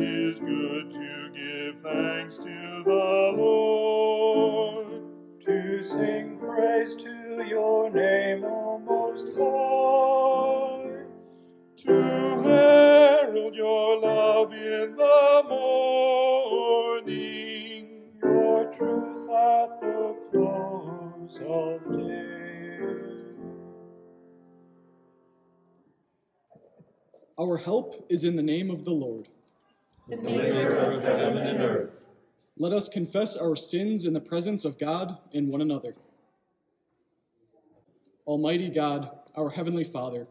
is good to give thanks to the Lord. To sing praise to your name, O Most High. To herald your love in the morning. Your truth at the close of day. Our help is in the name of the Lord. The maker of heaven and earth. Let us confess our sins in the presence of God and one another. Almighty God, our Heavenly Father,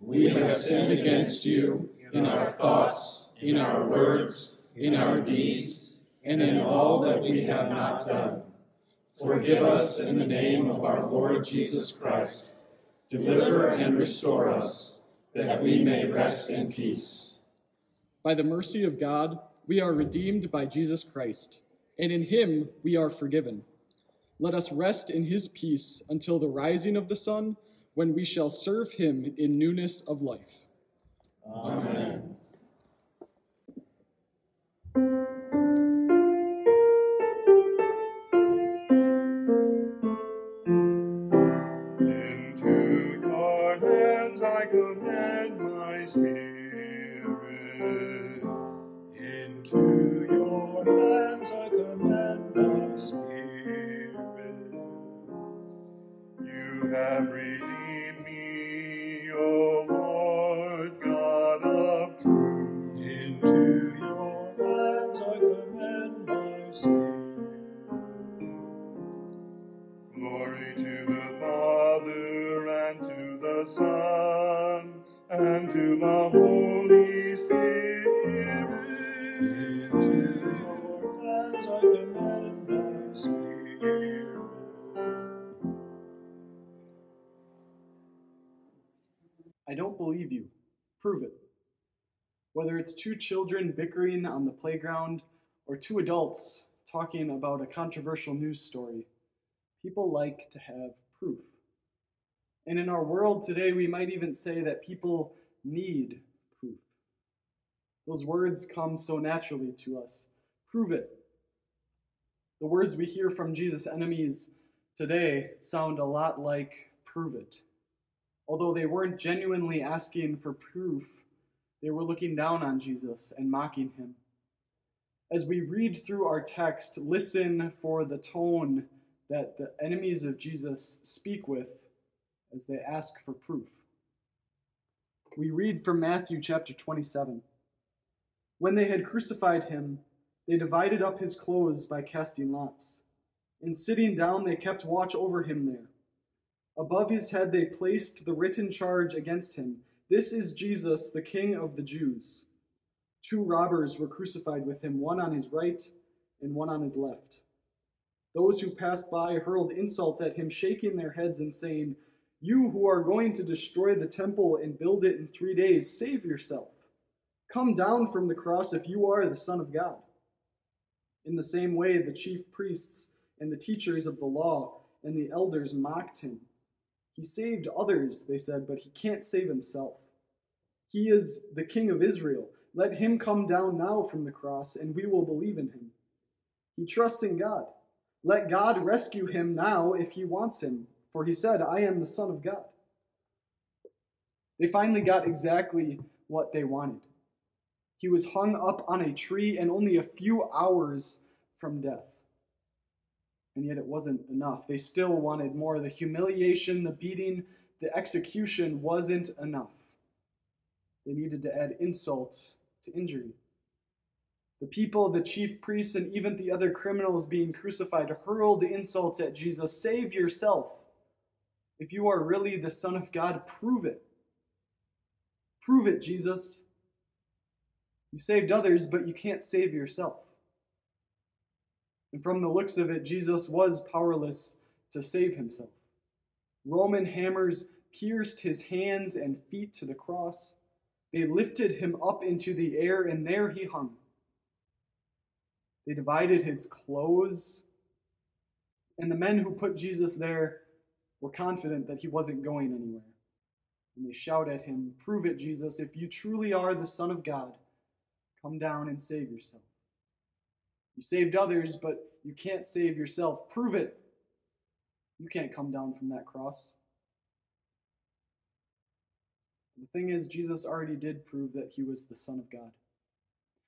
We have sinned against you in our thoughts, in our words, in our deeds, and in all that we have not done. Forgive us in the name of our Lord Jesus Christ. Deliver and restore us, that we may rest in peace. By the mercy of God, we are redeemed by Jesus Christ, and in Him we are forgiven. Let us rest in His peace until the rising of the sun, when we shall serve Him in newness of life. Amen. Into your hands I commend my spirit. I don't believe you. Prove it. Whether it's two children bickering on the playground or two adults talking about a controversial news story, people like to have proof. And in our world today, we might even say that people need proof. Those words come so naturally to us. Prove it. The words we hear from Jesus' enemies today sound a lot like prove it. Although they weren't genuinely asking for proof, they were looking down on Jesus and mocking him. As we read through our text, listen for the tone that the enemies of Jesus speak with as they ask for proof. We read from Matthew chapter 27. When they had crucified him, they divided up his clothes by casting lots. And sitting down, they kept watch over him there. Above his head they placed the written charge against him This is Jesus, the King of the Jews. Two robbers were crucified with him, one on his right and one on his left. Those who passed by hurled insults at him, shaking their heads and saying, You who are going to destroy the temple and build it in three days, save yourself. Come down from the cross if you are the Son of God. In the same way, the chief priests and the teachers of the law and the elders mocked him. He saved others, they said, but he can't save himself. He is the King of Israel. Let him come down now from the cross, and we will believe in him. He trusts in God. Let God rescue him now if he wants him, for he said, I am the Son of God. They finally got exactly what they wanted. He was hung up on a tree and only a few hours from death. And yet it wasn't enough. They still wanted more. The humiliation, the beating, the execution wasn't enough. They needed to add insult to injury. The people, the chief priests, and even the other criminals being crucified hurled insults at Jesus. Save yourself. If you are really the Son of God, prove it. Prove it, Jesus. You saved others, but you can't save yourself. And from the looks of it, Jesus was powerless to save himself. Roman hammers pierced his hands and feet to the cross. They lifted him up into the air, and there he hung. They divided his clothes. And the men who put Jesus there were confident that he wasn't going anywhere. And they shout at him, Prove it, Jesus. If you truly are the Son of God, Come down and save yourself. You saved others, but you can't save yourself. Prove it. You can't come down from that cross. The thing is, Jesus already did prove that he was the Son of God.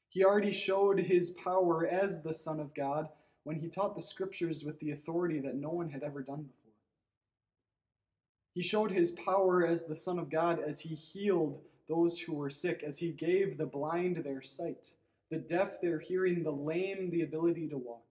He already showed his power as the Son of God when he taught the scriptures with the authority that no one had ever done before. He showed his power as the Son of God as he healed those who were sick, as he gave the blind their sight, the deaf their hearing, the lame the ability to walk.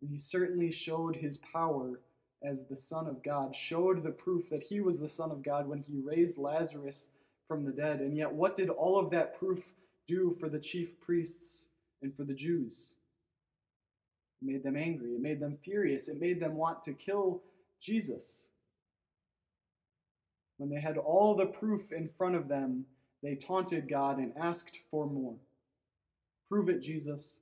And he certainly showed his power as the Son of God, showed the proof that he was the Son of God when he raised Lazarus from the dead. And yet, what did all of that proof do for the chief priests and for the Jews? It made them angry, it made them furious, it made them want to kill Jesus. When they had all the proof in front of them, they taunted God and asked for more. Prove it, Jesus.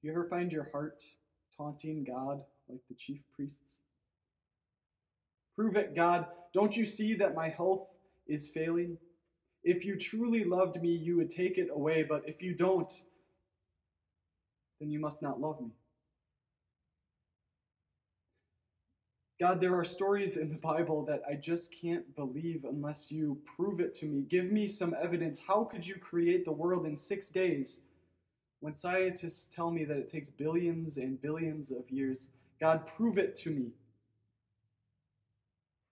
You ever find your heart taunting God like the chief priests? Prove it, God. Don't you see that my health is failing? If you truly loved me, you would take it away, but if you don't, then you must not love me. God, there are stories in the Bible that I just can't believe unless you prove it to me. Give me some evidence. How could you create the world in six days when scientists tell me that it takes billions and billions of years? God, prove it to me.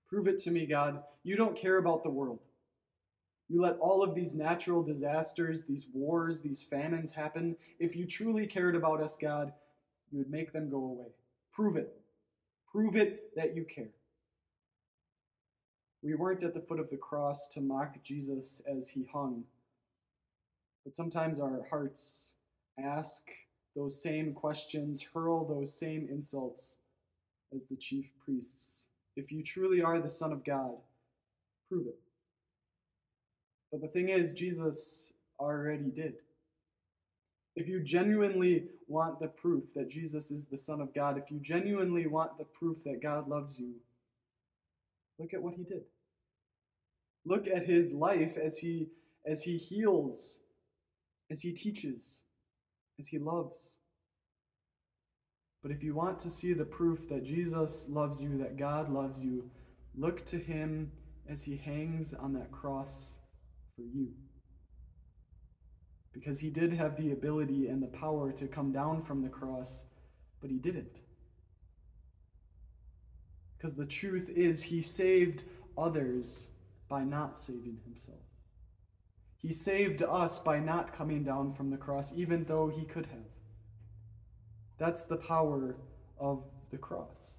Prove it to me, God. You don't care about the world. You let all of these natural disasters, these wars, these famines happen. If you truly cared about us, God, you would make them go away. Prove it. Prove it that you care. We weren't at the foot of the cross to mock Jesus as he hung, but sometimes our hearts ask those same questions, hurl those same insults as the chief priests. If you truly are the Son of God, prove it. But the thing is, Jesus already did. If you genuinely want the proof that Jesus is the Son of God, if you genuinely want the proof that God loves you, look at what he did. Look at his life as he as he heals, as he teaches, as he loves. But if you want to see the proof that Jesus loves you, that God loves you, look to him as he hangs on that cross for you because he did have the ability and the power to come down from the cross, but he didn't. Because the truth is, he saved others by not saving himself. He saved us by not coming down from the cross, even though he could have. That's the power of the cross.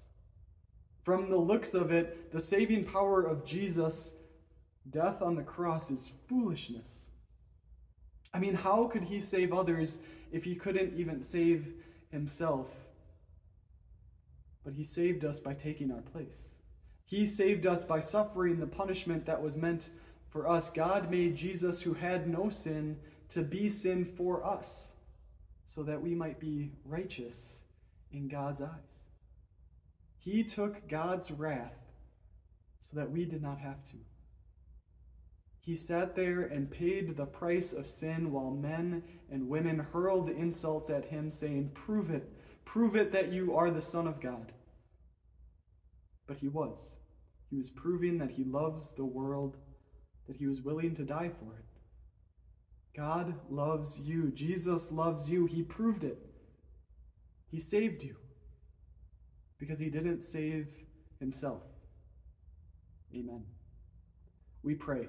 From the looks of it, the saving power of Jesus, death on the cross is foolishness. I mean, how could he save others if he couldn't even save himself? But he saved us by taking our place. He saved us by suffering the punishment that was meant for us. God made Jesus, who had no sin, to be sin for us, so that we might be righteous in God's eyes. He took God's wrath so that we did not have to. He sat there and paid the price of sin while men and women hurled insults at him, saying, Prove it, prove it that you are the Son of God. But he was. He was proving that he loves the world, that he was willing to die for it. God loves you. Jesus loves you. He proved it. He saved you because he didn't save himself. Amen. We pray.